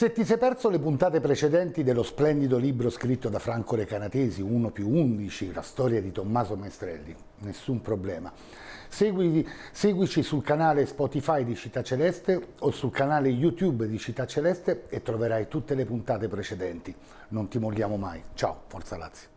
Se ti sei perso le puntate precedenti dello splendido libro scritto da Franco Recanatesi, 1 più 11, la storia di Tommaso Maestrelli, nessun problema. Segui, seguici sul canale Spotify di Città Celeste o sul canale YouTube di Città Celeste e troverai tutte le puntate precedenti. Non ti molliamo mai. Ciao, Forza Lazio.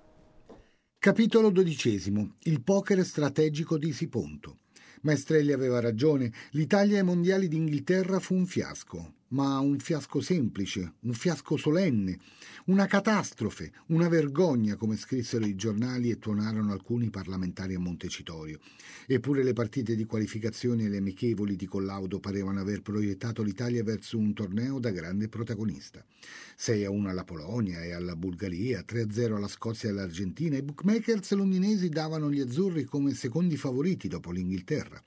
Capitolo XII. Il poker strategico di Siponto. Maestrelli aveva ragione, l'Italia ai mondiali d'Inghilterra fu un fiasco ma un fiasco semplice, un fiasco solenne, una catastrofe, una vergogna, come scrissero i giornali e tuonarono alcuni parlamentari a Montecitorio. Eppure le partite di qualificazione e le amichevoli di collaudo parevano aver proiettato l'Italia verso un torneo da grande protagonista. 6 a 1 alla Polonia e alla Bulgaria, 3 a 0 alla Scozia e all'Argentina. I bookmakers londinesi davano gli azzurri come secondi favoriti dopo l'Inghilterra.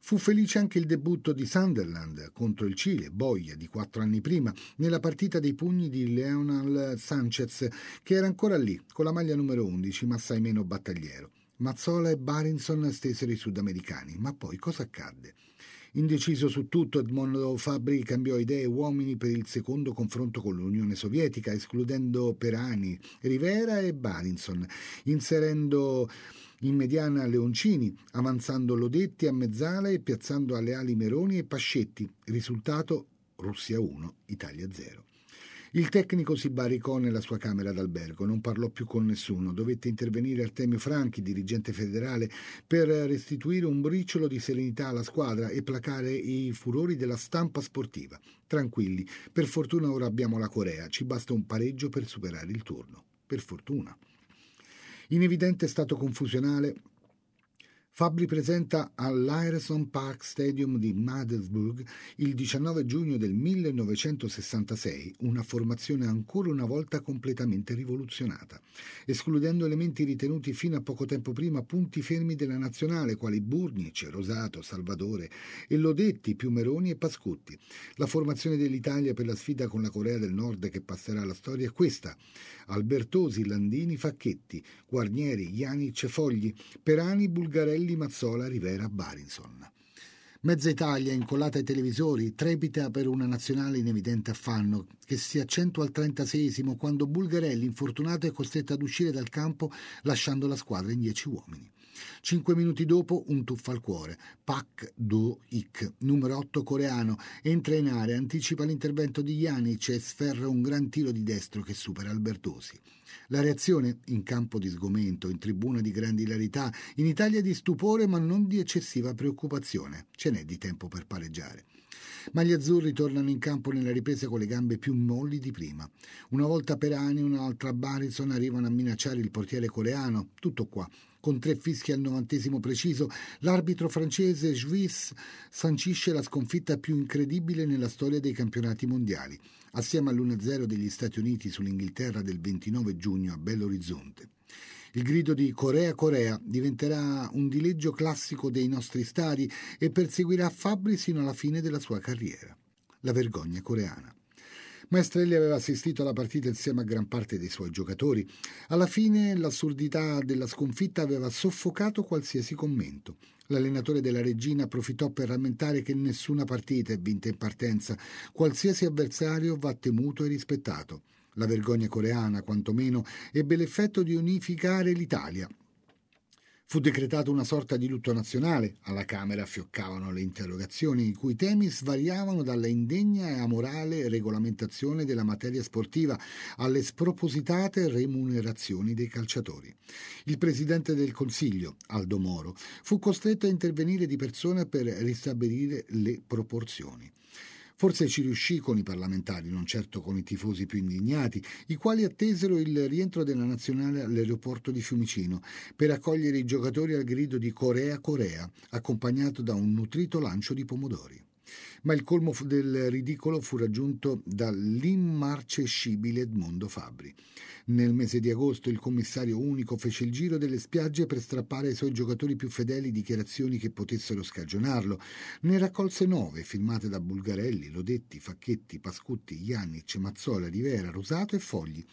Fu felice anche il debutto di Sunderland contro il Cile, boia di quattro anni prima, nella partita dei pugni di Leonel Sanchez, che era ancora lì, con la maglia numero 11, ma assai meno battagliero. Mazzola e Barinson stesero i sudamericani, ma poi cosa accadde? Indeciso su tutto, Edmondo Fabri cambiò idee e uomini per il secondo confronto con l'Unione Sovietica, escludendo Perani, Rivera e Barinson, inserendo in mediana Leoncini, avanzando Lodetti a mezzala e piazzando alle ali Meroni e Pascetti. Risultato Russia 1, Italia 0. Il tecnico si barricò nella sua camera d'albergo, non parlò più con nessuno, dovette intervenire Artemio Franchi, dirigente federale, per restituire un briciolo di serenità alla squadra e placare i furori della stampa sportiva. Tranquilli, per fortuna ora abbiamo la Corea, ci basta un pareggio per superare il turno. Per fortuna. In evidente stato confusionale, Fabri presenta all'Ireson Park Stadium di Madelsburg il 19 giugno del 1966 una formazione ancora una volta completamente rivoluzionata, escludendo elementi ritenuti fino a poco tempo prima punti fermi della nazionale quali Burnic, Rosato, Salvatore e Lodetti, Piumeroni e Pascutti. La formazione dell'Italia per la sfida con la Corea del Nord che passerà alla storia è questa: Albertosi, Landini, Facchetti, Guarnieri, Janic, Fogli, Perani, Bulgarelli Belli Mazzola Rivera Barinson. Mezza Italia, incollata ai televisori, trepita per una nazionale in evidente affanno, che si accentua al 36 quando Bulgarelli, infortunato, è costretto ad uscire dal campo lasciando la squadra in dieci uomini. Cinque minuti dopo un tuffo al cuore. Pak Do-ik, numero 8 coreano, entra in area, anticipa l'intervento di Janic e sferra un gran tiro di destro che supera Albertosi. La reazione, in campo di sgomento, in tribuna di grande ilarità, in Italia di stupore ma non di eccessiva preoccupazione. Ce n'è di tempo per pareggiare. Ma gli azzurri tornano in campo nella ripresa con le gambe più molli di prima. Una volta per anni, un'altra Barison arrivano a minacciare il portiere coreano. Tutto qua. Con tre fischi al novantesimo preciso, l'arbitro francese Juiz sancisce la sconfitta più incredibile nella storia dei campionati mondiali assieme all'1-0 degli Stati Uniti sull'Inghilterra del 29 giugno a Belo Horizonte. Il grido di Corea Corea diventerà un dileggio classico dei nostri stadi e perseguirà Fabri sino alla fine della sua carriera. La vergogna coreana. Maestrelli aveva assistito alla partita insieme a gran parte dei suoi giocatori. Alla fine l'assurdità della sconfitta aveva soffocato qualsiasi commento. L'allenatore della regina approfittò per rammentare che nessuna partita è vinta in partenza, qualsiasi avversario va temuto e rispettato. La vergogna coreana, quantomeno, ebbe l'effetto di unificare l'Italia, Fu decretata una sorta di lutto nazionale. Alla Camera fioccavano le interrogazioni, i cui temi svariavano dalla indegna e amorale regolamentazione della materia sportiva alle spropositate remunerazioni dei calciatori. Il presidente del Consiglio, Aldo Moro, fu costretto a intervenire di persona per ristabilire le proporzioni. Forse ci riuscì con i parlamentari, non certo con i tifosi più indignati, i quali attesero il rientro della nazionale all'aeroporto di Fiumicino per accogliere i giocatori al grido di Corea Corea, accompagnato da un nutrito lancio di pomodori ma il colmo del ridicolo fu raggiunto dall'immarcescibile Edmondo Fabri. Nel mese di agosto il commissario unico fece il giro delle spiagge per strappare ai suoi giocatori più fedeli dichiarazioni che potessero scagionarlo. Ne raccolse nove, firmate da Bulgarelli, Lodetti, Facchetti, Pascutti, Iannic, Mazzola, Rivera, Rosato e Fogli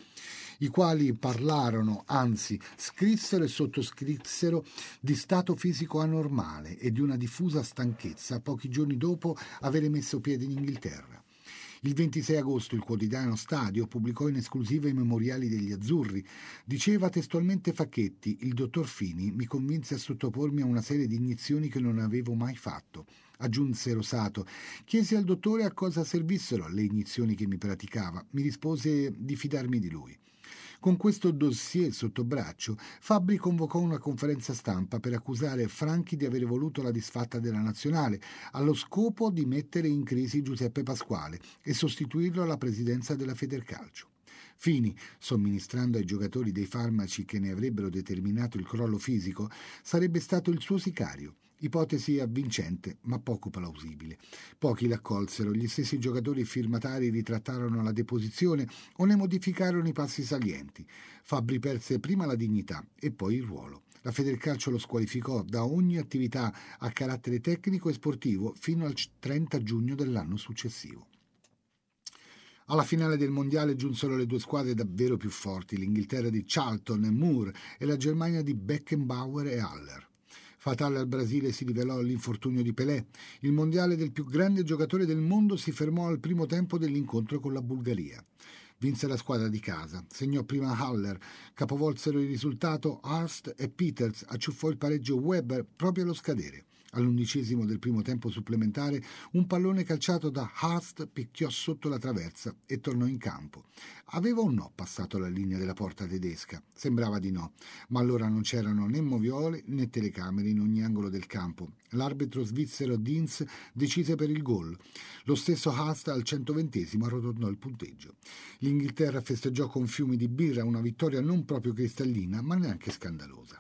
i quali parlarono, anzi scrissero e sottoscrissero di stato fisico anormale e di una diffusa stanchezza pochi giorni dopo avere messo piede in Inghilterra. Il 26 agosto il quotidiano Stadio pubblicò in esclusiva i memoriali degli azzurri. Diceva testualmente Facchetti, il dottor Fini mi convinse a sottopormi a una serie di iniezioni che non avevo mai fatto. Aggiunse Rosato. Chiesi al dottore a cosa servissero le iniezioni che mi praticava. Mi rispose di fidarmi di lui. Con questo dossier sotto braccio, Fabri convocò una conferenza stampa per accusare Franchi di aver voluto la disfatta della nazionale, allo scopo di mettere in crisi Giuseppe Pasquale e sostituirlo alla presidenza della Federcalcio. Fini, somministrando ai giocatori dei farmaci che ne avrebbero determinato il crollo fisico, sarebbe stato il suo sicario. Ipotesi avvincente, ma poco plausibile. Pochi l'accolsero, gli stessi giocatori firmatari ritrattarono la deposizione o ne modificarono i passi salienti. Fabri perse prima la dignità e poi il ruolo. La Federcalcio lo squalificò da ogni attività a carattere tecnico e sportivo fino al 30 giugno dell'anno successivo. Alla finale del mondiale giunsero le due squadre davvero più forti, l'Inghilterra di Charlton e Moore e la Germania di Beckenbauer e Haller. Fatale al Brasile si rivelò l'infortunio di Pelé. Il mondiale del più grande giocatore del mondo si fermò al primo tempo dell'incontro con la Bulgaria. Vinse la squadra di casa, segnò prima Haller, capovolsero il risultato Hurst e Peters, acciuffò il pareggio Weber proprio allo scadere. All'undicesimo del primo tempo supplementare, un pallone calciato da Hurst picchiò sotto la traversa e tornò in campo. Aveva o no passato la linea della porta tedesca? Sembrava di no, ma allora non c'erano né moviole né telecamere in ogni angolo del campo. L'arbitro svizzero Dins decise per il gol. Lo stesso Hurst al 120 arrotondò il punteggio. L'Inghilterra festeggiò con fiumi di birra una vittoria non proprio cristallina, ma neanche scandalosa.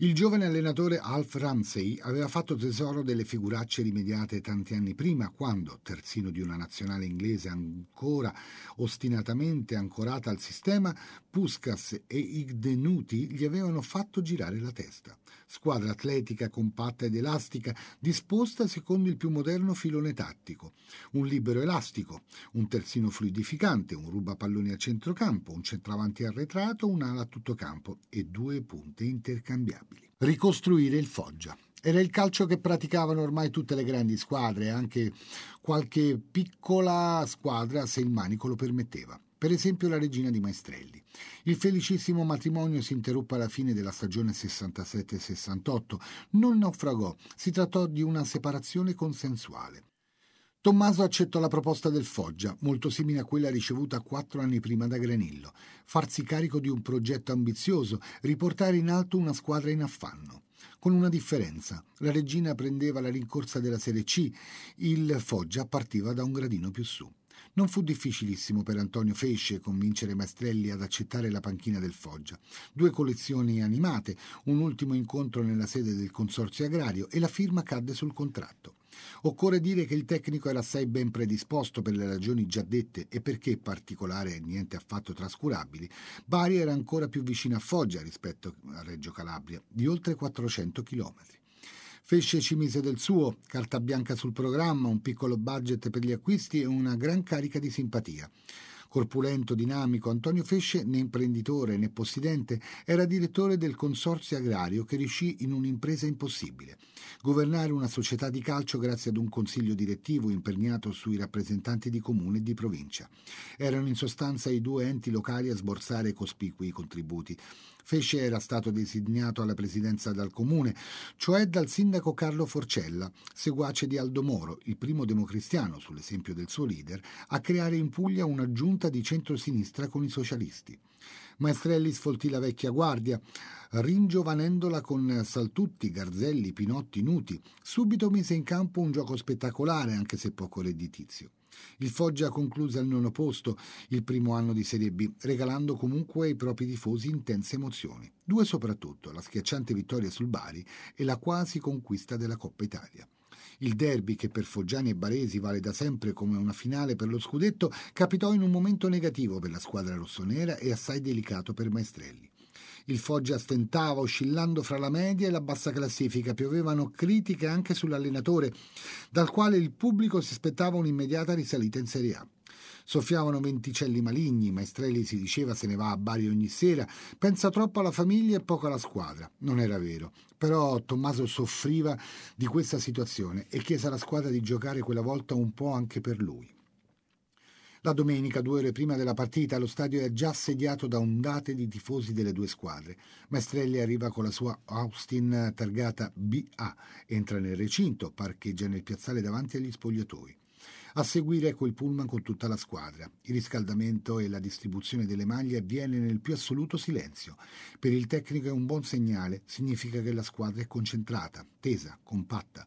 Il giovane allenatore Alf Ramsey aveva fatto tesoro delle figuracce rimediate tanti anni prima, quando, terzino di una nazionale inglese ancora ostinatamente ancorata al sistema, Puskas e Igdenuti gli avevano fatto girare la testa. Squadra atletica, compatta ed elastica, disposta secondo il più moderno filone tattico. Un libero elastico, un terzino fluidificante, un rubapalloni a centrocampo, un centravanti arretrato, un'ala a tutto campo e due punte intercambiabili ricostruire il Foggia. Era il calcio che praticavano ormai tutte le grandi squadre, anche qualche piccola squadra se il manico lo permetteva. Per esempio la regina di Maestrelli. Il felicissimo matrimonio si interruppe alla fine della stagione 67-68. Non naufragò, si trattò di una separazione consensuale. Tommaso accettò la proposta del Foggia, molto simile a quella ricevuta quattro anni prima da Granillo, farsi carico di un progetto ambizioso, riportare in alto una squadra in affanno. Con una differenza, la regina prendeva la rincorsa della Serie C, il Foggia partiva da un gradino più su. Non fu difficilissimo per Antonio Fesce convincere Maestrelli ad accettare la panchina del Foggia. Due collezioni animate, un ultimo incontro nella sede del Consorzio Agrario e la firma cadde sul contratto. Occorre dire che il tecnico era assai ben predisposto per le ragioni già dette e perché, particolare e niente affatto trascurabili, Bari era ancora più vicino a Foggia rispetto a Reggio Calabria, di oltre 400 chilometri. Fesce ci mise del suo, carta bianca sul programma, un piccolo budget per gli acquisti e una gran carica di simpatia. Corpulento, dinamico, Antonio Fesce, né imprenditore né possidente, era direttore del consorzio agrario che riuscì in un'impresa impossibile. Governare una società di calcio grazie ad un consiglio direttivo imperniato sui rappresentanti di comune e di provincia. Erano in sostanza i due enti locali a sborsare cospicui contributi. Fesce era stato designato alla presidenza dal comune, cioè dal sindaco Carlo Forcella, seguace di Aldo Moro, il primo democristiano, sull'esempio del suo leader, a creare in Puglia una giunta di centrosinistra con i socialisti. Maestrelli sfoltì la vecchia guardia, ringiovanendola con Saltutti, Garzelli, Pinotti, Nuti. Subito mise in campo un gioco spettacolare, anche se poco redditizio. Il Foggia concluse al nono posto il primo anno di Serie B, regalando comunque ai propri tifosi intense emozioni. Due soprattutto, la schiacciante vittoria sul Bari e la quasi conquista della Coppa Italia. Il derby, che per Foggiani e Baresi vale da sempre come una finale per lo scudetto, capitò in un momento negativo per la squadra rossonera e assai delicato per Maestrelli. Il Foggia stentava, oscillando fra la media e la bassa classifica. Piovevano critiche anche sull'allenatore, dal quale il pubblico si aspettava un'immediata risalita in Serie A. Soffiavano venticelli maligni, Maestrelli si diceva se ne va a Bari ogni sera, pensa troppo alla famiglia e poco alla squadra. Non era vero, però Tommaso soffriva di questa situazione e chiese alla squadra di giocare quella volta un po' anche per lui. La domenica, due ore prima della partita, lo stadio è già assediato da ondate di tifosi delle due squadre. Maestrelli arriva con la sua Austin targata BA, entra nel recinto, parcheggia nel piazzale davanti agli spogliatoi. A seguire quel pullman con tutta la squadra. Il riscaldamento e la distribuzione delle maglie avviene nel più assoluto silenzio. Per il tecnico è un buon segnale, significa che la squadra è concentrata, tesa, compatta.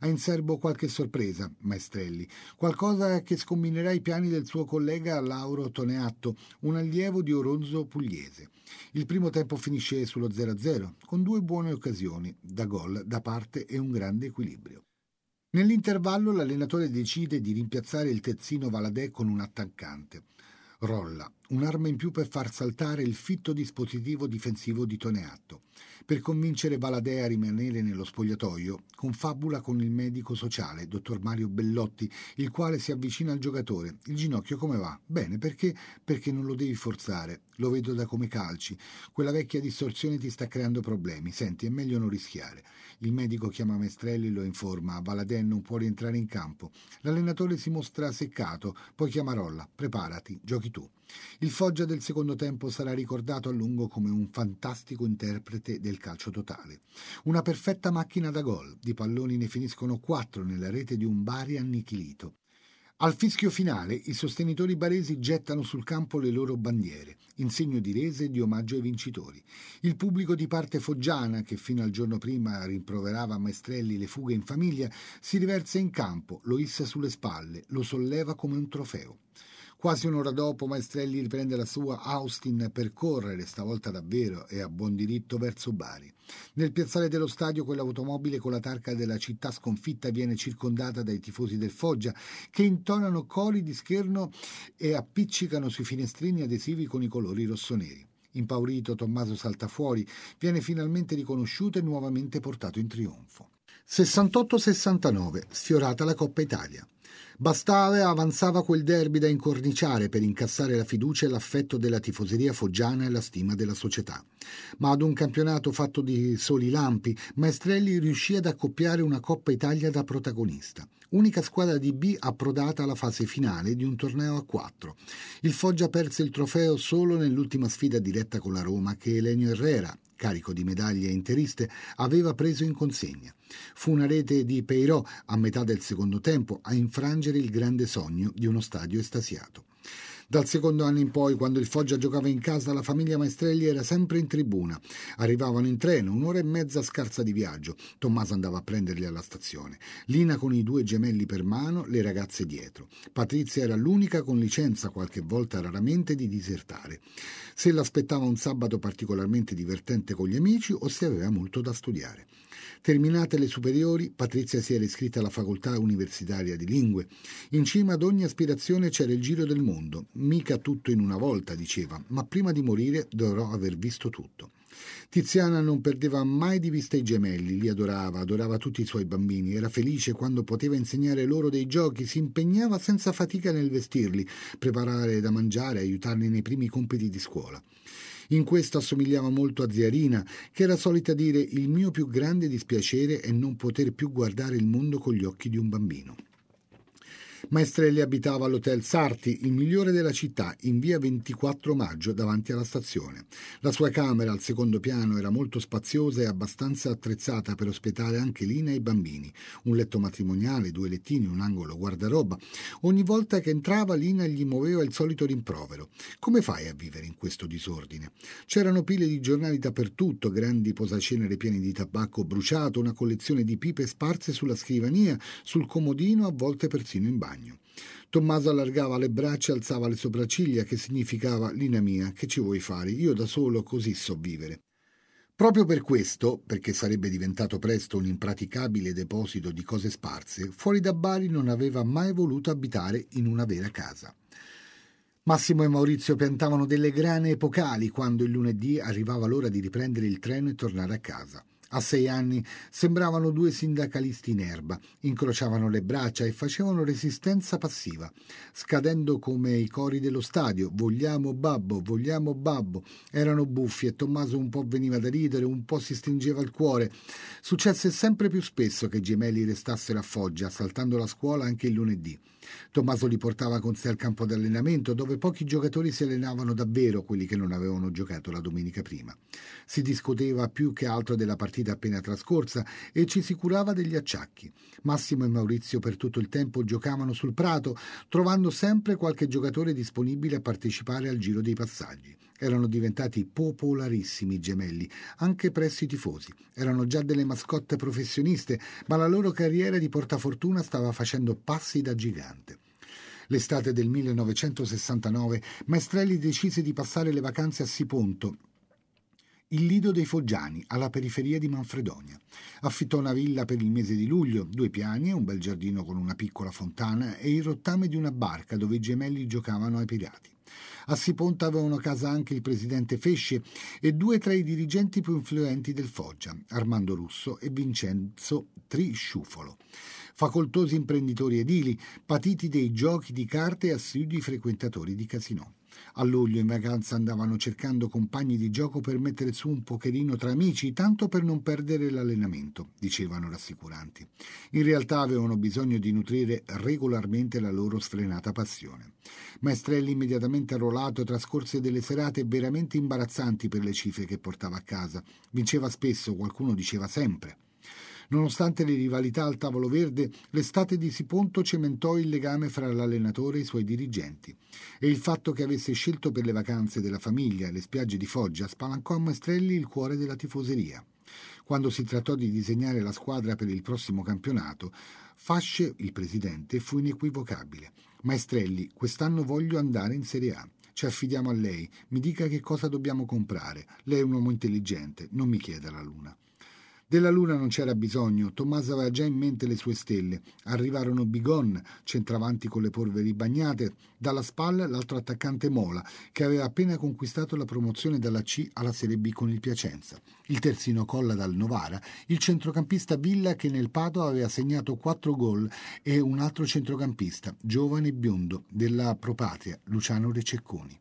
Ha in serbo qualche sorpresa, Maestrelli, qualcosa che scombinerà i piani del suo collega Lauro Toneatto, un allievo di Oronzo Pugliese. Il primo tempo finisce sullo 0-0, con due buone occasioni, da gol da parte e un grande equilibrio. Nell'intervallo l'allenatore decide di rimpiazzare il terzino Valadè con un attaccante. Rolla, un'arma in più per far saltare il fitto dispositivo difensivo di Toneatto. Per convincere Valadè a rimanere nello spogliatoio, confabula con il medico sociale, dottor Mario Bellotti, il quale si avvicina al giocatore. Il ginocchio come va? Bene, perché? Perché non lo devi forzare. Lo vedo da come calci. Quella vecchia distorsione ti sta creando problemi. Senti, è meglio non rischiare. Il medico chiama Mestrelli e lo informa. Valadè non può rientrare in campo. L'allenatore si mostra seccato, poi chiama Rolla. Preparati, giochi tu. Il Foggia del secondo tempo sarà ricordato a lungo come un fantastico interprete del calcio totale. Una perfetta macchina da gol, di palloni ne finiscono quattro nella rete di un Bari annichilito. Al fischio finale i sostenitori baresi gettano sul campo le loro bandiere, in segno di rese e di omaggio ai vincitori. Il pubblico di parte foggiana, che fino al giorno prima rimproverava a Maestrelli le fughe in famiglia, si riversa in campo, lo issa sulle spalle, lo solleva come un trofeo. Quasi un'ora dopo Maestrelli riprende la sua Austin per correre, stavolta davvero e a buon diritto, verso Bari. Nel piazzale dello stadio quell'automobile con la tarca della città sconfitta viene circondata dai tifosi del Foggia che intonano cori di scherno e appiccicano sui finestrini adesivi con i colori rossoneri. Impaurito Tommaso salta fuori, viene finalmente riconosciuto e nuovamente portato in trionfo. 68-69, sfiorata la Coppa Italia. Bastava e avanzava quel derby da incorniciare per incassare la fiducia e l'affetto della tifoseria foggiana e la stima della società. Ma ad un campionato fatto di soli lampi, Maestrelli riuscì ad accoppiare una Coppa Italia da protagonista. Unica squadra di B approdata alla fase finale di un torneo a quattro. Il Foggia perse il trofeo solo nell'ultima sfida diretta con la Roma che Elenio Herrera, carico di medaglie interiste, aveva preso in consegna. Fu una rete di Peirò a metà del secondo tempo a infrangere il grande sogno di uno stadio estasiato. Dal secondo anno in poi, quando il Foggia giocava in casa, la famiglia Maestrelli era sempre in tribuna. Arrivavano in treno, un'ora e mezza scarsa di viaggio. Tommaso andava a prenderli alla stazione. Lina con i due gemelli per mano, le ragazze dietro. Patrizia era l'unica con licenza, qualche volta raramente, di disertare. Se l'aspettava un sabato particolarmente divertente con gli amici o se aveva molto da studiare. Terminate le superiori, Patrizia si era iscritta alla facoltà universitaria di lingue. In cima ad ogni aspirazione c'era il giro del mondo. Mica tutto in una volta, diceva, ma prima di morire dovrò aver visto tutto. Tiziana non perdeva mai di vista i gemelli, li adorava, adorava tutti i suoi bambini, era felice quando poteva insegnare loro dei giochi, si impegnava senza fatica nel vestirli, preparare da mangiare, aiutarli nei primi compiti di scuola. In questo assomigliava molto a zia Rina, che era solita dire il mio più grande dispiacere è non poter più guardare il mondo con gli occhi di un bambino. Maestrelli abitava all'Hotel Sarti, il migliore della città, in via 24 maggio, davanti alla stazione. La sua camera al secondo piano era molto spaziosa e abbastanza attrezzata per ospitare anche Lina e i bambini. Un letto matrimoniale, due lettini, un angolo guardaroba. Ogni volta che entrava Lina gli muoveva il solito rimprovero. Come fai a vivere in questo disordine? C'erano pile di giornali dappertutto, grandi posacenere pieni di tabacco bruciato, una collezione di pipe sparse sulla scrivania, sul comodino, a volte persino in bagno bagno. Tommaso allargava le braccia e alzava le sopracciglia, che significava Lina mia, che ci vuoi fare? Io da solo così so vivere. Proprio per questo, perché sarebbe diventato presto un impraticabile deposito di cose sparse, fuori da Bari non aveva mai voluto abitare in una vera casa. Massimo e Maurizio piantavano delle grane epocali quando il lunedì arrivava l'ora di riprendere il treno e tornare a casa. A sei anni sembravano due sindacalisti in erba, incrociavano le braccia e facevano resistenza passiva, scadendo come i cori dello stadio. Vogliamo babbo, vogliamo babbo. Erano buffi e Tommaso un po' veniva da ridere, un po' si stringeva il cuore. Successe sempre più spesso che i gemelli restassero a Foggia, saltando la scuola anche il lunedì. Tommaso li portava con sé al campo d'allenamento, dove pochi giocatori si allenavano davvero, quelli che non avevano giocato la domenica prima. Si discuteva più che altro della partita appena trascorsa e ci si curava degli acciacchi. Massimo e Maurizio per tutto il tempo giocavano sul prato, trovando sempre qualche giocatore disponibile a partecipare al giro dei passaggi. Erano diventati popolarissimi i gemelli, anche presso i tifosi. Erano già delle mascotte professioniste, ma la loro carriera di portafortuna stava facendo passi da gigante. L'estate del 1969 Maestrelli decise di passare le vacanze a Siponto, il Lido dei Foggiani, alla periferia di Manfredonia. Affittò una villa per il mese di luglio, due piani, un bel giardino con una piccola fontana e il rottame di una barca dove i gemelli giocavano ai pirati. A Siponta avevano casa anche il presidente Fesce e due tra i dirigenti più influenti del Foggia, Armando Russo e Vincenzo Trisciufolo. Facoltosi imprenditori edili, patiti dei giochi di carte e assidui frequentatori di casinò. A luglio in vacanza andavano cercando compagni di gioco per mettere su un pocherino tra amici, tanto per non perdere l'allenamento, dicevano rassicuranti. In realtà avevano bisogno di nutrire regolarmente la loro sfrenata passione. Maestrelli immediatamente arruolato trascorse delle serate veramente imbarazzanti per le cifre che portava a casa. Vinceva spesso, qualcuno diceva sempre. Nonostante le rivalità al tavolo verde, l'estate di Siponto cementò il legame fra l'allenatore e i suoi dirigenti e il fatto che avesse scelto per le vacanze della famiglia le spiagge di Foggia spalancò a Maestrelli il cuore della tifoseria. Quando si trattò di disegnare la squadra per il prossimo campionato, Fasce, il presidente, fu inequivocabile. Maestrelli, quest'anno voglio andare in Serie A. Ci affidiamo a lei, mi dica che cosa dobbiamo comprare. Lei è un uomo intelligente, non mi chieda la luna. Della luna non c'era bisogno, Tommaso aveva già in mente le sue stelle. Arrivarono Bigon, centravanti con le polveri bagnate, dalla spalla l'altro attaccante Mola, che aveva appena conquistato la promozione dalla C alla Serie B con il Piacenza. Il terzino Colla dal Novara, il centrocampista Villa che nel Pato aveva segnato quattro gol e un altro centrocampista, giovane e biondo, della Propatria, Luciano Rececconi.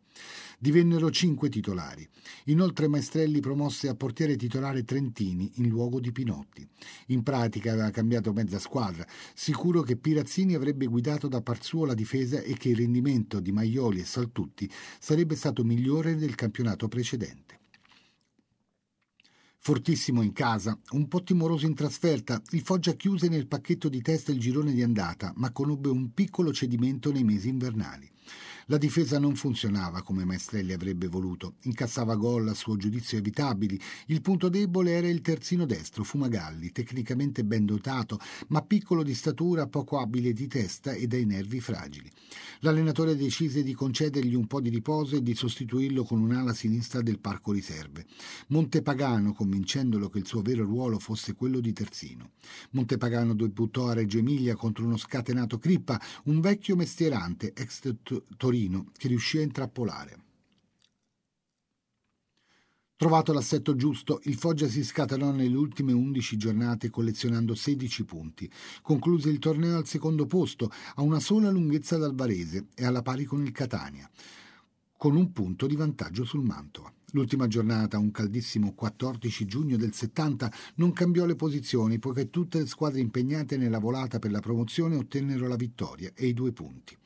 Divennero cinque titolari. Inoltre Maestrelli promosse a portiere titolare Trentini in luogo di Pinotti. In pratica aveva cambiato mezza squadra, sicuro che Pirazzini avrebbe guidato da par suo la difesa e che il rendimento di Maioli e Saltutti sarebbe stato migliore del campionato precedente. Fortissimo in casa, un po' timoroso in trasferta, il Foggia chiuse nel pacchetto di testa il girone di andata, ma conobbe un piccolo cedimento nei mesi invernali. La difesa non funzionava come Maestrelli avrebbe voluto, incassava gol a suo giudizio evitabili. Il punto debole era il terzino destro, Fumagalli, tecnicamente ben dotato, ma piccolo di statura, poco abile di testa e dai nervi fragili. L'allenatore decise di concedergli un po' di riposo e di sostituirlo con un'ala sinistra del parco riserve. Montepagano, convincendolo che il suo vero ruolo fosse quello di terzino. Montepagano debuttò a Reggio Emilia contro uno scatenato Crippa, un vecchio mestierante, ex Torino Torino che riuscì a intrappolare. Trovato l'assetto giusto, il Foggia si scatenò nelle ultime 11 giornate collezionando 16 punti. Concluse il torneo al secondo posto, a una sola lunghezza dal Varese e alla pari con il Catania, con un punto di vantaggio sul Mantova. L'ultima giornata, un caldissimo 14 giugno del 70, non cambiò le posizioni poiché tutte le squadre impegnate nella volata per la promozione ottennero la vittoria e i due punti.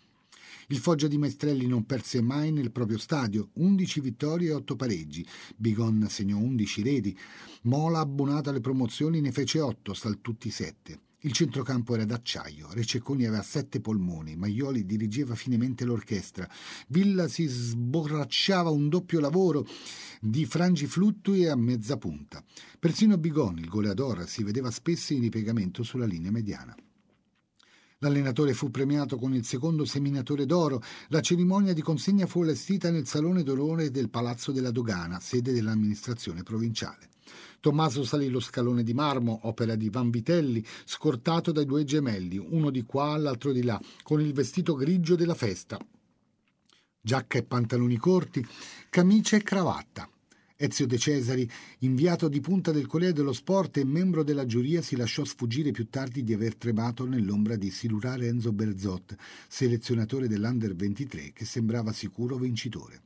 Il Foggia di Maestrelli non perse mai nel proprio stadio, 11 vittorie e 8 pareggi. Bigon segnò 11 reti. Mola, abbonata alle promozioni, ne fece 8, Saltutti 7. Il centrocampo era d'acciaio, Rececconi aveva sette polmoni, Maioli dirigeva finemente l'orchestra, Villa si sborracciava un doppio lavoro di frangi fluttui a mezza punta. Persino Bigon, il goleador, si vedeva spesso in ripiegamento sulla linea mediana. L'allenatore fu premiato con il secondo seminatore d'oro. La cerimonia di consegna fu allestita nel Salone d'Onore del Palazzo della Dogana, sede dell'amministrazione provinciale. Tommaso salì lo scalone di marmo, opera di Vanvitelli, scortato dai due gemelli, uno di qua, l'altro di là, con il vestito grigio della festa. Giacca e pantaloni corti, camicia e cravatta. Ezio De Cesari, inviato di punta del Corriere dello Sport e membro della giuria, si lasciò sfuggire più tardi di aver tremato nell'ombra di silurare Enzo Berzot, selezionatore dell'Under 23, che sembrava sicuro vincitore.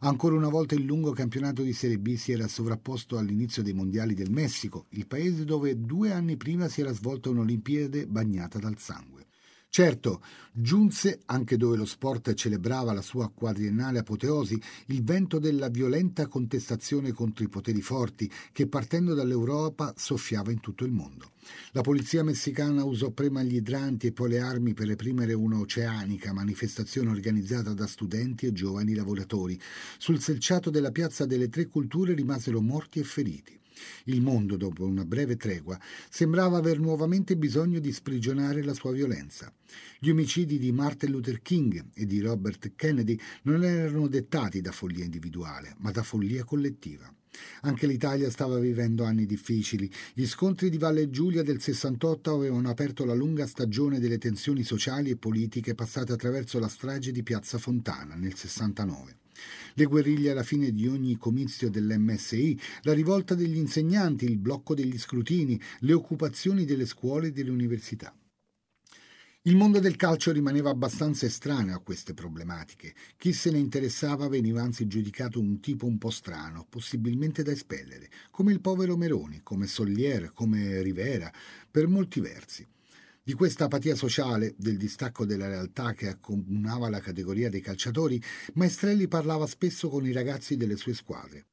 Ancora una volta il lungo campionato di Serie B si era sovrapposto all'inizio dei mondiali del Messico, il paese dove due anni prima si era svolta un'Olimpiade bagnata dal sangue. Certo, giunse, anche dove lo sport celebrava la sua quadriennale apoteosi, il vento della violenta contestazione contro i poteri forti che partendo dall'Europa soffiava in tutto il mondo. La polizia messicana usò prima gli idranti e poi le armi per reprimere una oceanica manifestazione organizzata da studenti e giovani lavoratori. Sul selciato della piazza delle tre culture rimasero morti e feriti. Il mondo, dopo una breve tregua, sembrava aver nuovamente bisogno di sprigionare la sua violenza. Gli omicidi di Martin Luther King e di Robert Kennedy non erano dettati da follia individuale, ma da follia collettiva. Anche l'Italia stava vivendo anni difficili. Gli scontri di Valle Giulia del 68 avevano aperto la lunga stagione delle tensioni sociali e politiche passate attraverso la strage di Piazza Fontana nel 69 le guerriglie alla fine di ogni comizio dell'MSI, la rivolta degli insegnanti, il blocco degli scrutini, le occupazioni delle scuole e delle università. Il mondo del calcio rimaneva abbastanza estraneo a queste problematiche. Chi se ne interessava veniva anzi giudicato un tipo un po' strano, possibilmente da espellere, come il povero Meroni, come Solier, come Rivera, per molti versi. Di questa apatia sociale, del distacco della realtà che accomunava la categoria dei calciatori, Maestrelli parlava spesso con i ragazzi delle sue squadre.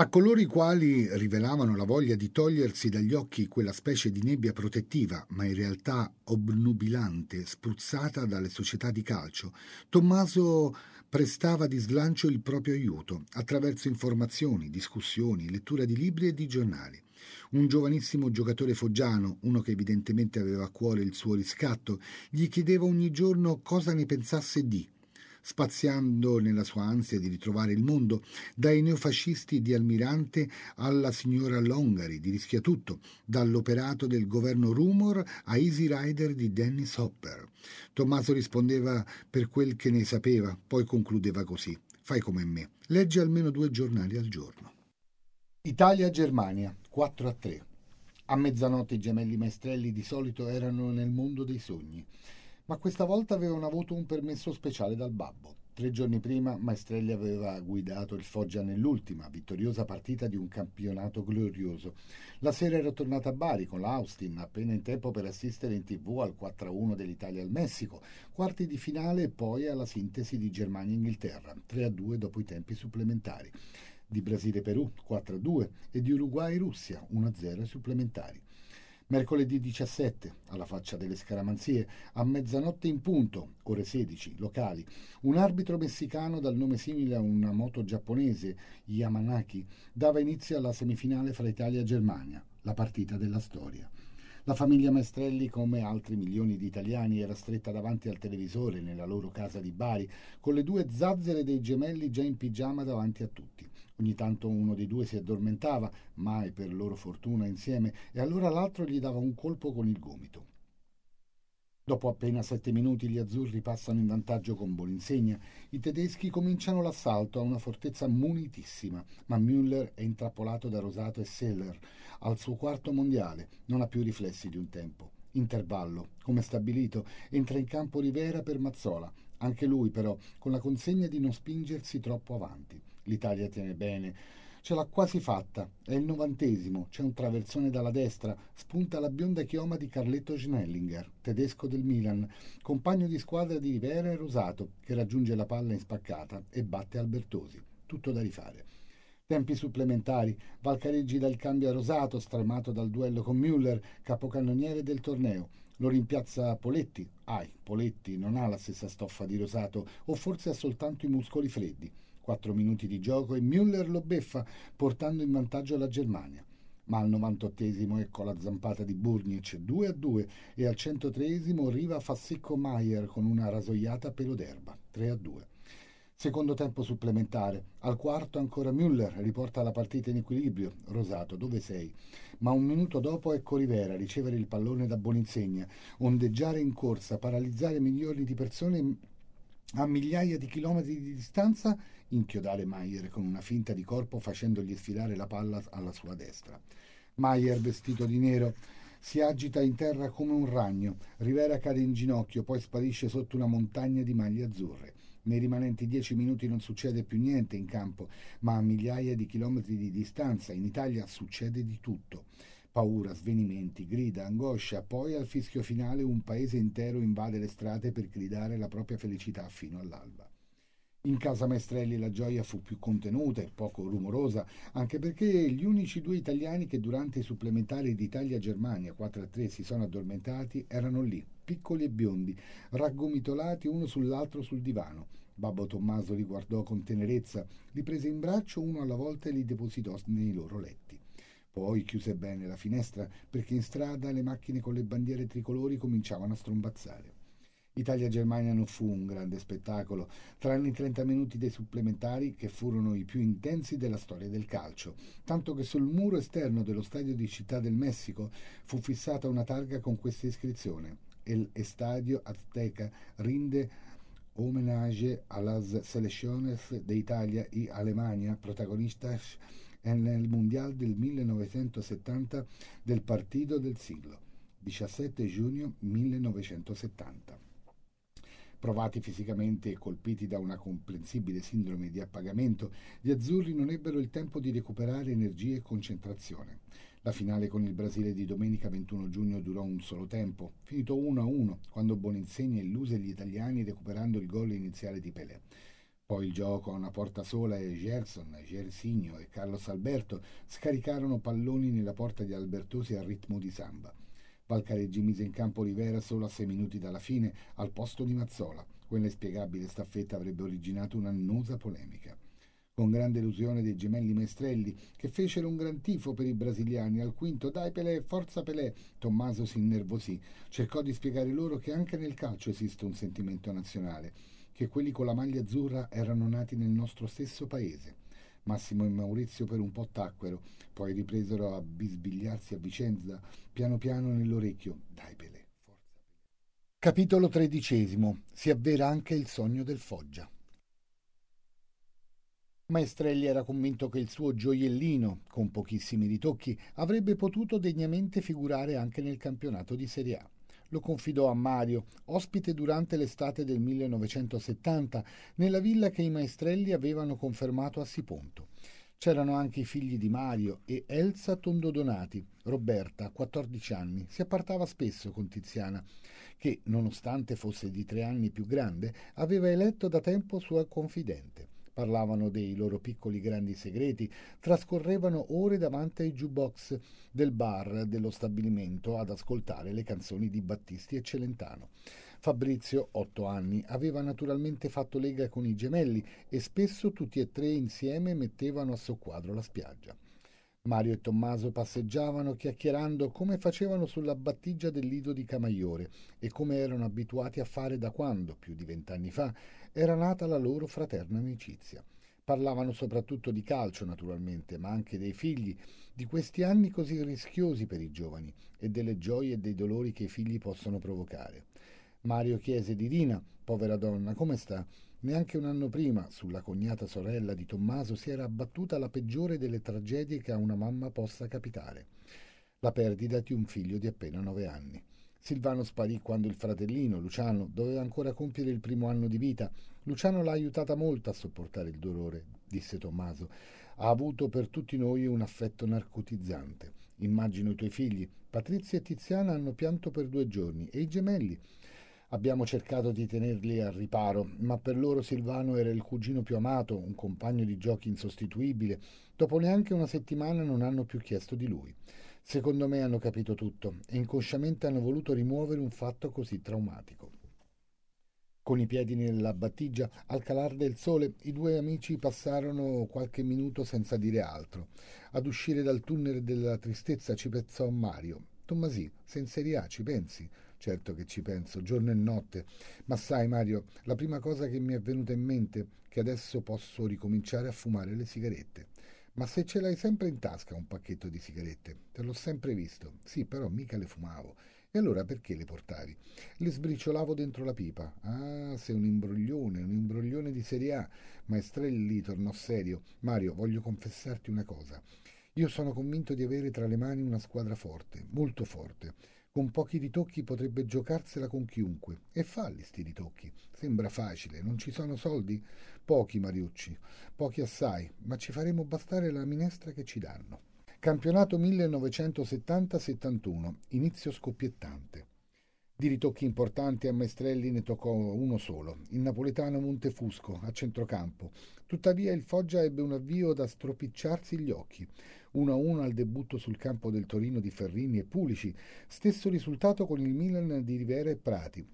A coloro i quali rivelavano la voglia di togliersi dagli occhi quella specie di nebbia protettiva, ma in realtà obnubilante, spruzzata dalle società di calcio, Tommaso prestava di slancio il proprio aiuto attraverso informazioni, discussioni, lettura di libri e di giornali. Un giovanissimo giocatore foggiano, uno che evidentemente aveva a cuore il suo riscatto, gli chiedeva ogni giorno cosa ne pensasse di, spaziando nella sua ansia di ritrovare il mondo, dai neofascisti di Almirante alla signora Longari di Rischiatutto, dall'operato del governo Rumor a Easy Rider di Dennis Hopper. Tommaso rispondeva per quel che ne sapeva, poi concludeva così: Fai come me, leggi almeno due giornali al giorno. Italia-Germania 4 a 3. A mezzanotte i gemelli maestrelli di solito erano nel mondo dei sogni, ma questa volta avevano avuto un permesso speciale dal babbo. Tre giorni prima Maestrelli aveva guidato il Foggia nell'ultima, vittoriosa partita di un campionato glorioso. La sera era tornata a Bari con l'Austin, appena in tempo per assistere in tv al 4-1 dell'Italia al Messico, quarti di finale e poi alla sintesi di Germania-Inghilterra, 3-2 dopo i tempi supplementari di Brasile-Perù 4-2 e di Uruguay-Russia 1-0 ai supplementari. Mercoledì 17, alla faccia delle scaramanzie, a mezzanotte in punto, ore 16, locali, un arbitro messicano dal nome simile a una moto giapponese, Yamanaki, dava inizio alla semifinale fra Italia e Germania, la partita della storia. La famiglia Maestrelli, come altri milioni di italiani, era stretta davanti al televisore nella loro casa di Bari, con le due zazzere dei gemelli già in pigiama davanti a tutti. Ogni tanto uno dei due si addormentava, mai per loro fortuna insieme, e allora l'altro gli dava un colpo con il gomito. Dopo appena sette minuti gli azzurri passano in vantaggio con Bolinsegna. I tedeschi cominciano l'assalto a una fortezza munitissima, ma Müller è intrappolato da Rosato e Seller. Al suo quarto mondiale non ha più riflessi di un tempo. Intervallo, come stabilito, entra in campo Rivera per Mazzola. Anche lui, però, con la consegna di non spingersi troppo avanti. L'Italia tiene bene. Ce l'ha quasi fatta. È il novantesimo. C'è un traversone dalla destra. Spunta la bionda chioma di Carletto Schnellinger, tedesco del Milan, compagno di squadra di Rivera e Rosato, che raggiunge la palla in spaccata e batte Albertosi. Tutto da rifare. Tempi supplementari. Valcareggi dal cambio a Rosato, stramato dal duello con Müller, capocannoniere del torneo. Lo rimpiazza Poletti. Ai, Poletti non ha la stessa stoffa di Rosato, o forse ha soltanto i muscoli freddi. 4 minuti di gioco e Müller lo beffa, portando in vantaggio la Germania. Ma al 98esimo ecco la zampata di Burnic 2 a 2 e al 103esimo Riva fa secco Maier con una rasoiata pelo d'erba 3 a 2. Secondo tempo supplementare. Al quarto ancora Müller riporta la partita in equilibrio. Rosato, dove sei? Ma un minuto dopo ecco Rivera ricevere il pallone da Boninsegna, ondeggiare in corsa, paralizzare milioni di persone a migliaia di chilometri di distanza inchiodare Maier con una finta di corpo facendogli sfilare la palla alla sua destra. Maier, vestito di nero, si agita in terra come un ragno. Rivera cade in ginocchio, poi sparisce sotto una montagna di maglie azzurre. Nei rimanenti dieci minuti non succede più niente in campo, ma a migliaia di chilometri di distanza in Italia succede di tutto. Paura, svenimenti, grida, angoscia, poi al fischio finale un paese intero invade le strade per gridare la propria felicità fino all'alba. In casa Maestrelli la gioia fu più contenuta e poco rumorosa, anche perché gli unici due italiani che durante i supplementari d'Italia-Germania 4-3 si sono addormentati erano lì, piccoli e biondi, raggomitolati uno sull'altro sul divano. Babbo Tommaso li guardò con tenerezza, li prese in braccio uno alla volta e li depositò nei loro letti. Poi chiuse bene la finestra perché in strada le macchine con le bandiere tricolori cominciavano a strombazzare. Italia-Germania non fu un grande spettacolo, tranne i 30 minuti dei supplementari che furono i più intensi della storia del calcio, tanto che sul muro esterno dello stadio di Città del Messico fu fissata una targa con questa iscrizione: El Estadio Azteca rinde homenage a las selecciones de Italia y Alemania protagonistas en el Mundial del 1970 del Partido del Siglo, 17 giugno 1970. Provati fisicamente e colpiti da una comprensibile sindrome di appagamento, gli azzurri non ebbero il tempo di recuperare energie e concentrazione. La finale con il Brasile di domenica 21 giugno durò un solo tempo, finito 1-1 quando Boninsegna illuse gli italiani recuperando il gol iniziale di Pelé. Poi il gioco a una porta sola e Gerson, Gersigno e Carlos Alberto scaricarono palloni nella porta di Albertosi al ritmo di samba. Valcareggi mise in campo Rivera solo a sei minuti dalla fine al posto di Mazzola. Quell'inspiegabile staffetta avrebbe originato un'annosa polemica. Con grande illusione dei gemelli Maestrelli, che fecero un gran tifo per i brasiliani, al quinto Dai Pelé, forza Pelé, Tommaso si innervosì, cercò di spiegare loro che anche nel calcio esiste un sentimento nazionale, che quelli con la maglia azzurra erano nati nel nostro stesso paese Massimo e Maurizio per un po' tacquero, poi ripresero a bisbigliarsi a Vicenza, piano piano nell'orecchio. Dai Pelé, forza Pelé. Capitolo tredicesimo. Si avvera anche il sogno del Foggia. Maestrelli era convinto che il suo gioiellino, con pochissimi ritocchi, avrebbe potuto degnamente figurare anche nel campionato di Serie A lo confidò a Mario, ospite durante l'estate del 1970, nella villa che i maestrelli avevano confermato a Siponto. C'erano anche i figli di Mario e Elsa Tondodonati. Roberta, 14 anni, si appartava spesso con Tiziana, che, nonostante fosse di tre anni più grande, aveva eletto da tempo sua confidente parlavano dei loro piccoli grandi segreti, trascorrevano ore davanti ai jukebox del bar dello stabilimento ad ascoltare le canzoni di Battisti e Celentano. Fabrizio, otto anni, aveva naturalmente fatto lega con i gemelli e spesso tutti e tre insieme mettevano a soqquadro la spiaggia. Mario e Tommaso passeggiavano chiacchierando come facevano sulla battigia del lido di Camaiore e come erano abituati a fare da quando, più di vent'anni fa, era nata la loro fraterna amicizia. Parlavano soprattutto di calcio, naturalmente, ma anche dei figli, di questi anni così rischiosi per i giovani e delle gioie e dei dolori che i figli possono provocare. Mario chiese di Rina, povera donna, come sta? Neanche un anno prima, sulla cognata sorella di Tommaso, si era abbattuta la peggiore delle tragedie che a una mamma possa capitare, la perdita di un figlio di appena nove anni. Silvano sparì quando il fratellino, Luciano, doveva ancora compiere il primo anno di vita. Luciano l'ha aiutata molto a sopportare il dolore, disse Tommaso. Ha avuto per tutti noi un affetto narcotizzante. Immagino i tuoi figli. Patrizia e Tiziana hanno pianto per due giorni e i gemelli. Abbiamo cercato di tenerli al riparo, ma per loro Silvano era il cugino più amato, un compagno di giochi insostituibile. Dopo neanche una settimana non hanno più chiesto di lui. Secondo me hanno capito tutto e inconsciamente hanno voluto rimuovere un fatto così traumatico. Con i piedi nella battigia, al calar del sole, i due amici passarono qualche minuto senza dire altro. Ad uscire dal tunnel della tristezza ci pensò Mario. Tommasì, se in Serie A ci pensi? Certo che ci penso, giorno e notte. Ma sai, Mario, la prima cosa che mi è venuta in mente è che adesso posso ricominciare a fumare le sigarette. Ma se ce l'hai sempre in tasca un pacchetto di sigarette, te l'ho sempre visto. Sì, però mica le fumavo. E allora perché le portavi? Le sbriciolavo dentro la pipa. Ah, sei un imbroglione, un imbroglione di serie A. Maestrelli tornò serio. Mario, voglio confessarti una cosa. Io sono convinto di avere tra le mani una squadra forte, molto forte. Con pochi ritocchi potrebbe giocarsela con chiunque. E falli sti ritocchi. Sembra facile, non ci sono soldi? Pochi, Mariucci, pochi assai, ma ci faremo bastare la minestra che ci danno. Campionato 1970-71, inizio scoppiettante. Di ritocchi importanti a Maestrelli ne toccò uno solo, il napoletano Montefusco, a centrocampo. Tuttavia il Foggia ebbe un avvio da stropicciarsi gli occhi. 1-1 al debutto sul campo del Torino di Ferrini e Pulici, stesso risultato con il Milan di Rivera e Prati.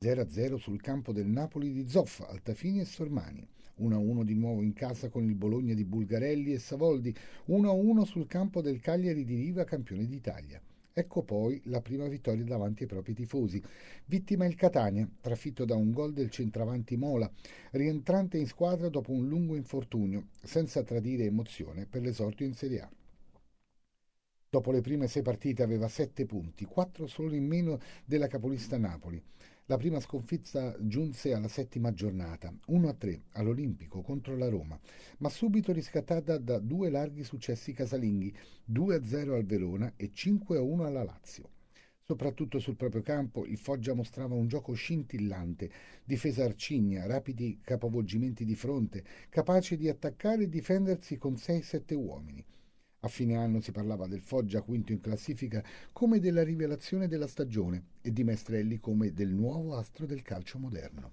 0-0 sul campo del Napoli di Zoff, Altafini e Sormani. 1-1 di nuovo in casa con il Bologna di Bulgarelli e Savoldi. 1-1 sul campo del Cagliari di Riva, campione d'Italia. Ecco poi la prima vittoria davanti ai propri tifosi. Vittima il Catania, trafitto da un gol del centravanti Mola, rientrante in squadra dopo un lungo infortunio, senza tradire emozione per l'esordio in Serie A. Dopo le prime sei partite aveva sette punti, quattro solo in meno della capolista Napoli. La prima sconfitta giunse alla settima giornata, 1-3 all'Olimpico contro la Roma, ma subito riscattata da due larghi successi casalinghi, 2-0 al Verona e 5-1 alla Lazio. Soprattutto sul proprio campo il Foggia mostrava un gioco scintillante, difesa arcigna, rapidi capovolgimenti di fronte, capace di attaccare e difendersi con 6-7 uomini. A fine anno si parlava del Foggia quinto in classifica come della rivelazione della stagione e di Maestrelli come del nuovo astro del calcio moderno.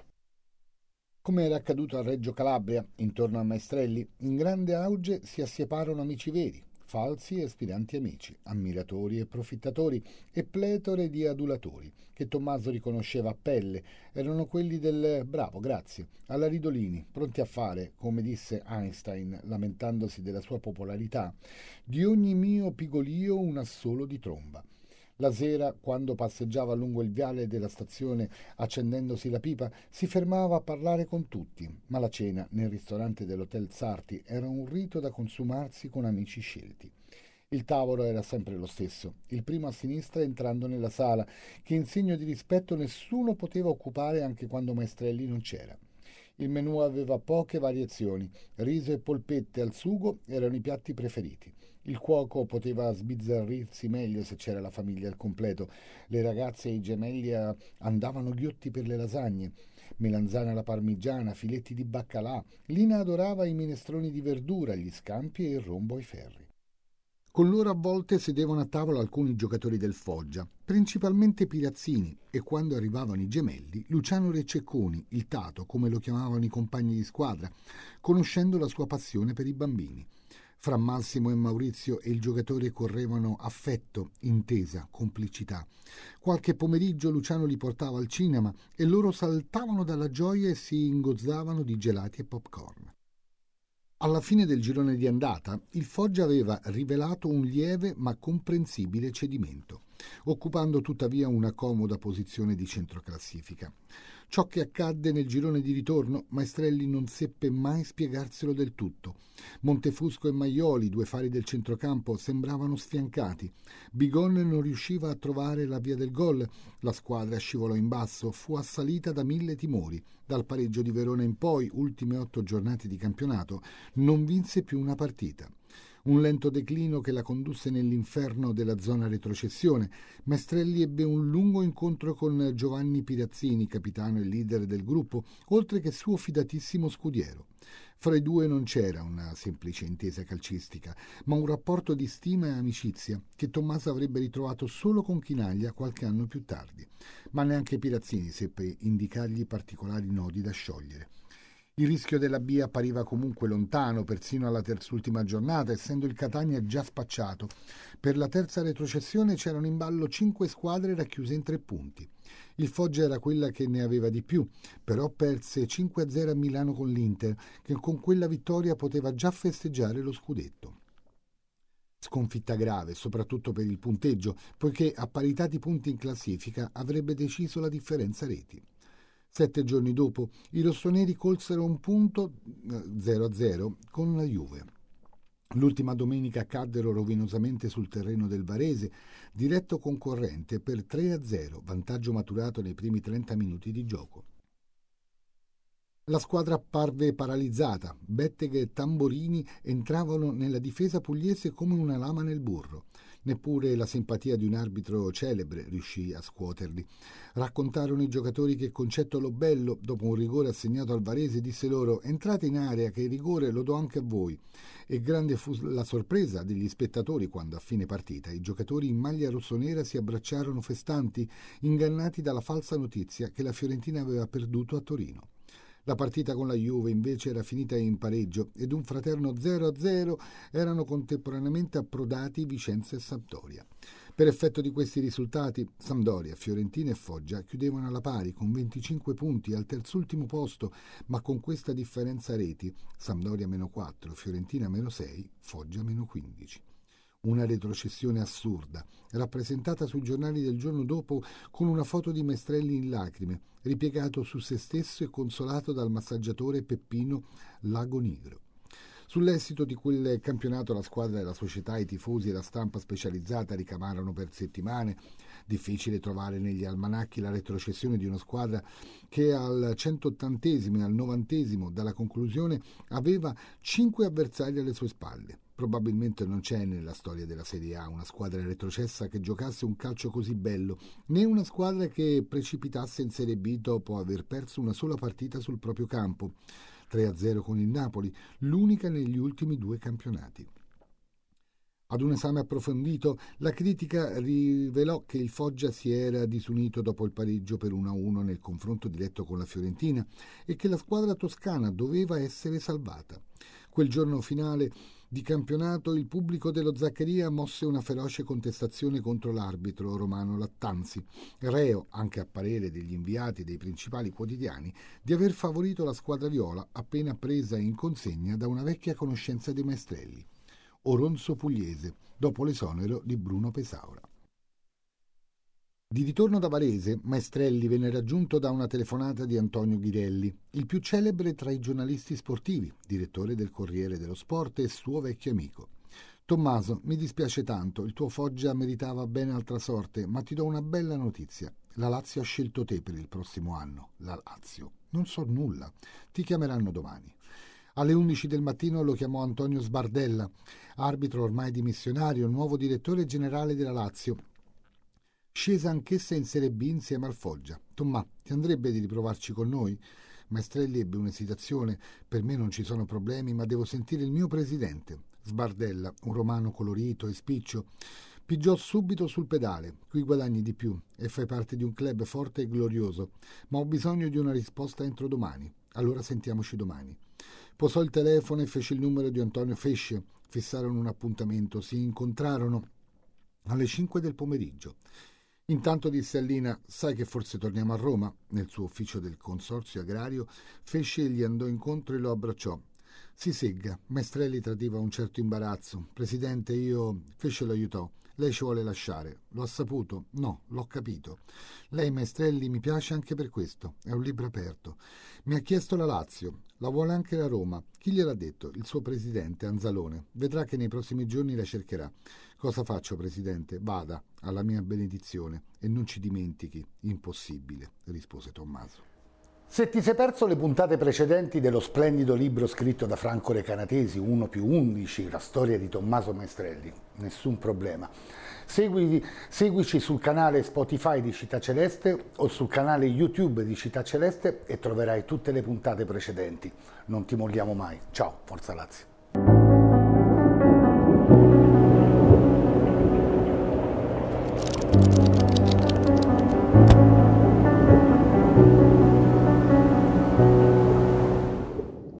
Come era accaduto a Reggio Calabria, intorno a Maestrelli, in grande auge si assieparono amici veri, falsi e aspiranti amici, ammiratori e profittatori e pletore di adulatori, che Tommaso riconosceva a pelle, erano quelli del bravo, grazie, alla Ridolini, pronti a fare, come disse Einstein, lamentandosi della sua popolarità, di ogni mio pigolio un assolo di tromba. La sera, quando passeggiava lungo il viale della stazione accendendosi la pipa, si fermava a parlare con tutti, ma la cena nel ristorante dell'Hotel Sarti era un rito da consumarsi con amici scelti. Il tavolo era sempre lo stesso, il primo a sinistra entrando nella sala, che in segno di rispetto nessuno poteva occupare anche quando Maestrelli non c'era. Il menù aveva poche variazioni, riso e polpette al sugo erano i piatti preferiti. Il cuoco poteva sbizzarrirsi meglio se c'era la famiglia al completo. Le ragazze e i gemelli eh, andavano ghiotti per le lasagne. Melanzana alla parmigiana, filetti di baccalà. Lina adorava i minestroni di verdura, gli scampi e il rombo ai ferri. Con loro a volte sedevano a tavola alcuni giocatori del Foggia, principalmente Pirazzini, e quando arrivavano i gemelli, Luciano Rececconi, il Tato, come lo chiamavano i compagni di squadra, conoscendo la sua passione per i bambini. Fra Massimo e Maurizio e il giocatore correvano affetto, intesa, complicità. Qualche pomeriggio Luciano li portava al cinema e loro saltavano dalla gioia e si ingozzavano di gelati e popcorn. Alla fine del girone di andata, il Foggia aveva rivelato un lieve ma comprensibile cedimento, occupando tuttavia una comoda posizione di centroclassifica. Ciò che accadde nel girone di ritorno, Maestrelli non seppe mai spiegarselo del tutto. Montefusco e Maioli, due fari del centrocampo, sembravano sfiancati. Bigon non riusciva a trovare la via del gol. La squadra scivolò in basso, fu assalita da mille timori. Dal pareggio di Verona in poi, ultime otto giornate di campionato, non vinse più una partita un lento declino che la condusse nell'inferno della zona retrocessione. Maestrelli ebbe un lungo incontro con Giovanni Pirazzini, capitano e leader del gruppo, oltre che suo fidatissimo scudiero. Fra i due non c'era una semplice intesa calcistica, ma un rapporto di stima e amicizia che Tommaso avrebbe ritrovato solo con Chinaglia qualche anno più tardi. Ma neanche Pirazzini seppe indicargli particolari nodi da sciogliere. Il rischio della B appariva comunque lontano, persino alla terzultima giornata, essendo il Catania già spacciato. Per la terza retrocessione c'erano in ballo cinque squadre racchiuse in tre punti. Il Foggia era quella che ne aveva di più, però perse 5-0 a Milano con l'Inter, che con quella vittoria poteva già festeggiare lo scudetto. Sconfitta grave, soprattutto per il punteggio, poiché a parità di punti in classifica avrebbe deciso la differenza reti. Sette giorni dopo i rossoneri colsero un punto 0-0 eh, con la Juve. L'ultima domenica caddero rovinosamente sul terreno del Varese, diretto concorrente per 3-0, vantaggio maturato nei primi 30 minuti di gioco. La squadra parve paralizzata, Betteghe e Tamborini entravano nella difesa pugliese come una lama nel burro. Neppure la simpatia di un arbitro celebre riuscì a scuoterli. Raccontarono i giocatori che Concetto Lobello, dopo un rigore assegnato al Varese, disse loro entrate in area che il rigore lo do anche a voi. E grande fu la sorpresa degli spettatori quando a fine partita i giocatori in maglia rossonera si abbracciarono festanti, ingannati dalla falsa notizia che la Fiorentina aveva perduto a Torino. La partita con la Juve invece era finita in pareggio ed un fraterno 0-0 erano contemporaneamente approdati Vicenza e Sampdoria. Per effetto di questi risultati, Sampdoria, Fiorentina e Foggia chiudevano alla pari con 25 punti al terzultimo posto, ma con questa differenza reti, Sampdoria meno 4, Fiorentina meno 6, Foggia meno 15 una retrocessione assurda, rappresentata sui giornali del giorno dopo con una foto di Maestrelli in lacrime, ripiegato su se stesso e consolato dal massaggiatore Peppino Lago Nigro. Sull'esito di quel campionato la squadra e la società, i tifosi e la stampa specializzata ricamarono per settimane. Difficile trovare negli almanacchi la retrocessione di una squadra che al 180 e al 90 dalla conclusione aveva cinque avversari alle sue spalle. Probabilmente non c'è nella storia della Serie A una squadra retrocessa che giocasse un calcio così bello, né una squadra che precipitasse in Serie B dopo aver perso una sola partita sul proprio campo. 3-0 con il Napoli, l'unica negli ultimi due campionati. Ad un esame approfondito, la critica rivelò che il Foggia si era disunito dopo il pareggio per 1-1 nel confronto diretto con la Fiorentina e che la squadra toscana doveva essere salvata. Quel giorno finale di campionato il pubblico dello Zaccaria mosse una feroce contestazione contro l'arbitro romano Lattanzi, reo, anche a parere degli inviati dei principali quotidiani, di aver favorito la squadra viola appena presa in consegna da una vecchia conoscenza dei maestrelli, Oronzo Pugliese, dopo l'esonero di Bruno Pesaura. Di ritorno da Varese, Maestrelli venne raggiunto da una telefonata di Antonio Ghirelli, il più celebre tra i giornalisti sportivi, direttore del Corriere dello Sport e suo vecchio amico. Tommaso, mi dispiace tanto, il tuo Foggia meritava ben altra sorte, ma ti do una bella notizia. La Lazio ha scelto te per il prossimo anno. La Lazio. Non so nulla. Ti chiameranno domani. Alle 11 del mattino lo chiamò Antonio Sbardella, arbitro ormai dimissionario, nuovo direttore generale della Lazio, Scesa anch'essa in Serie B insieme al Foggia. Tommà, ti andrebbe di riprovarci con noi? Maestrelli ebbe un'esitazione. Per me non ci sono problemi, ma devo sentire il mio presidente. Sbardella, un romano colorito e spiccio, pigiò subito sul pedale. Qui guadagni di più e fai parte di un club forte e glorioso, ma ho bisogno di una risposta entro domani. Allora sentiamoci domani. Posò il telefono e fece il numero di Antonio Fesce. Fissarono un appuntamento. Si incontrarono alle 5 del pomeriggio. Intanto disse a Lina, sai che forse torniamo a Roma? Nel suo ufficio del consorzio agrario, Fesce gli andò incontro e lo abbracciò. Si segga, Maestrelli tradiva un certo imbarazzo. Presidente, io... Fesce lo aiutò. Lei ci vuole lasciare. Lo ha saputo? No, l'ho capito. Lei, Maestrelli, mi piace anche per questo. È un libro aperto. Mi ha chiesto la Lazio. La vuole anche la Roma. Chi gliel'ha detto? Il suo presidente, Anzalone. Vedrà che nei prossimi giorni la cercherà. Cosa faccio, presidente? Vada, alla mia benedizione, e non ci dimentichi. Impossibile, rispose Tommaso. Se ti sei perso le puntate precedenti dello splendido libro scritto da Franco Recanatesi, 1 più 11, la storia di Tommaso Maestrelli, nessun problema. Segui, seguici sul canale Spotify di Città Celeste o sul canale YouTube di Città Celeste e troverai tutte le puntate precedenti. Non ti molliamo mai. Ciao, Forza Lazio.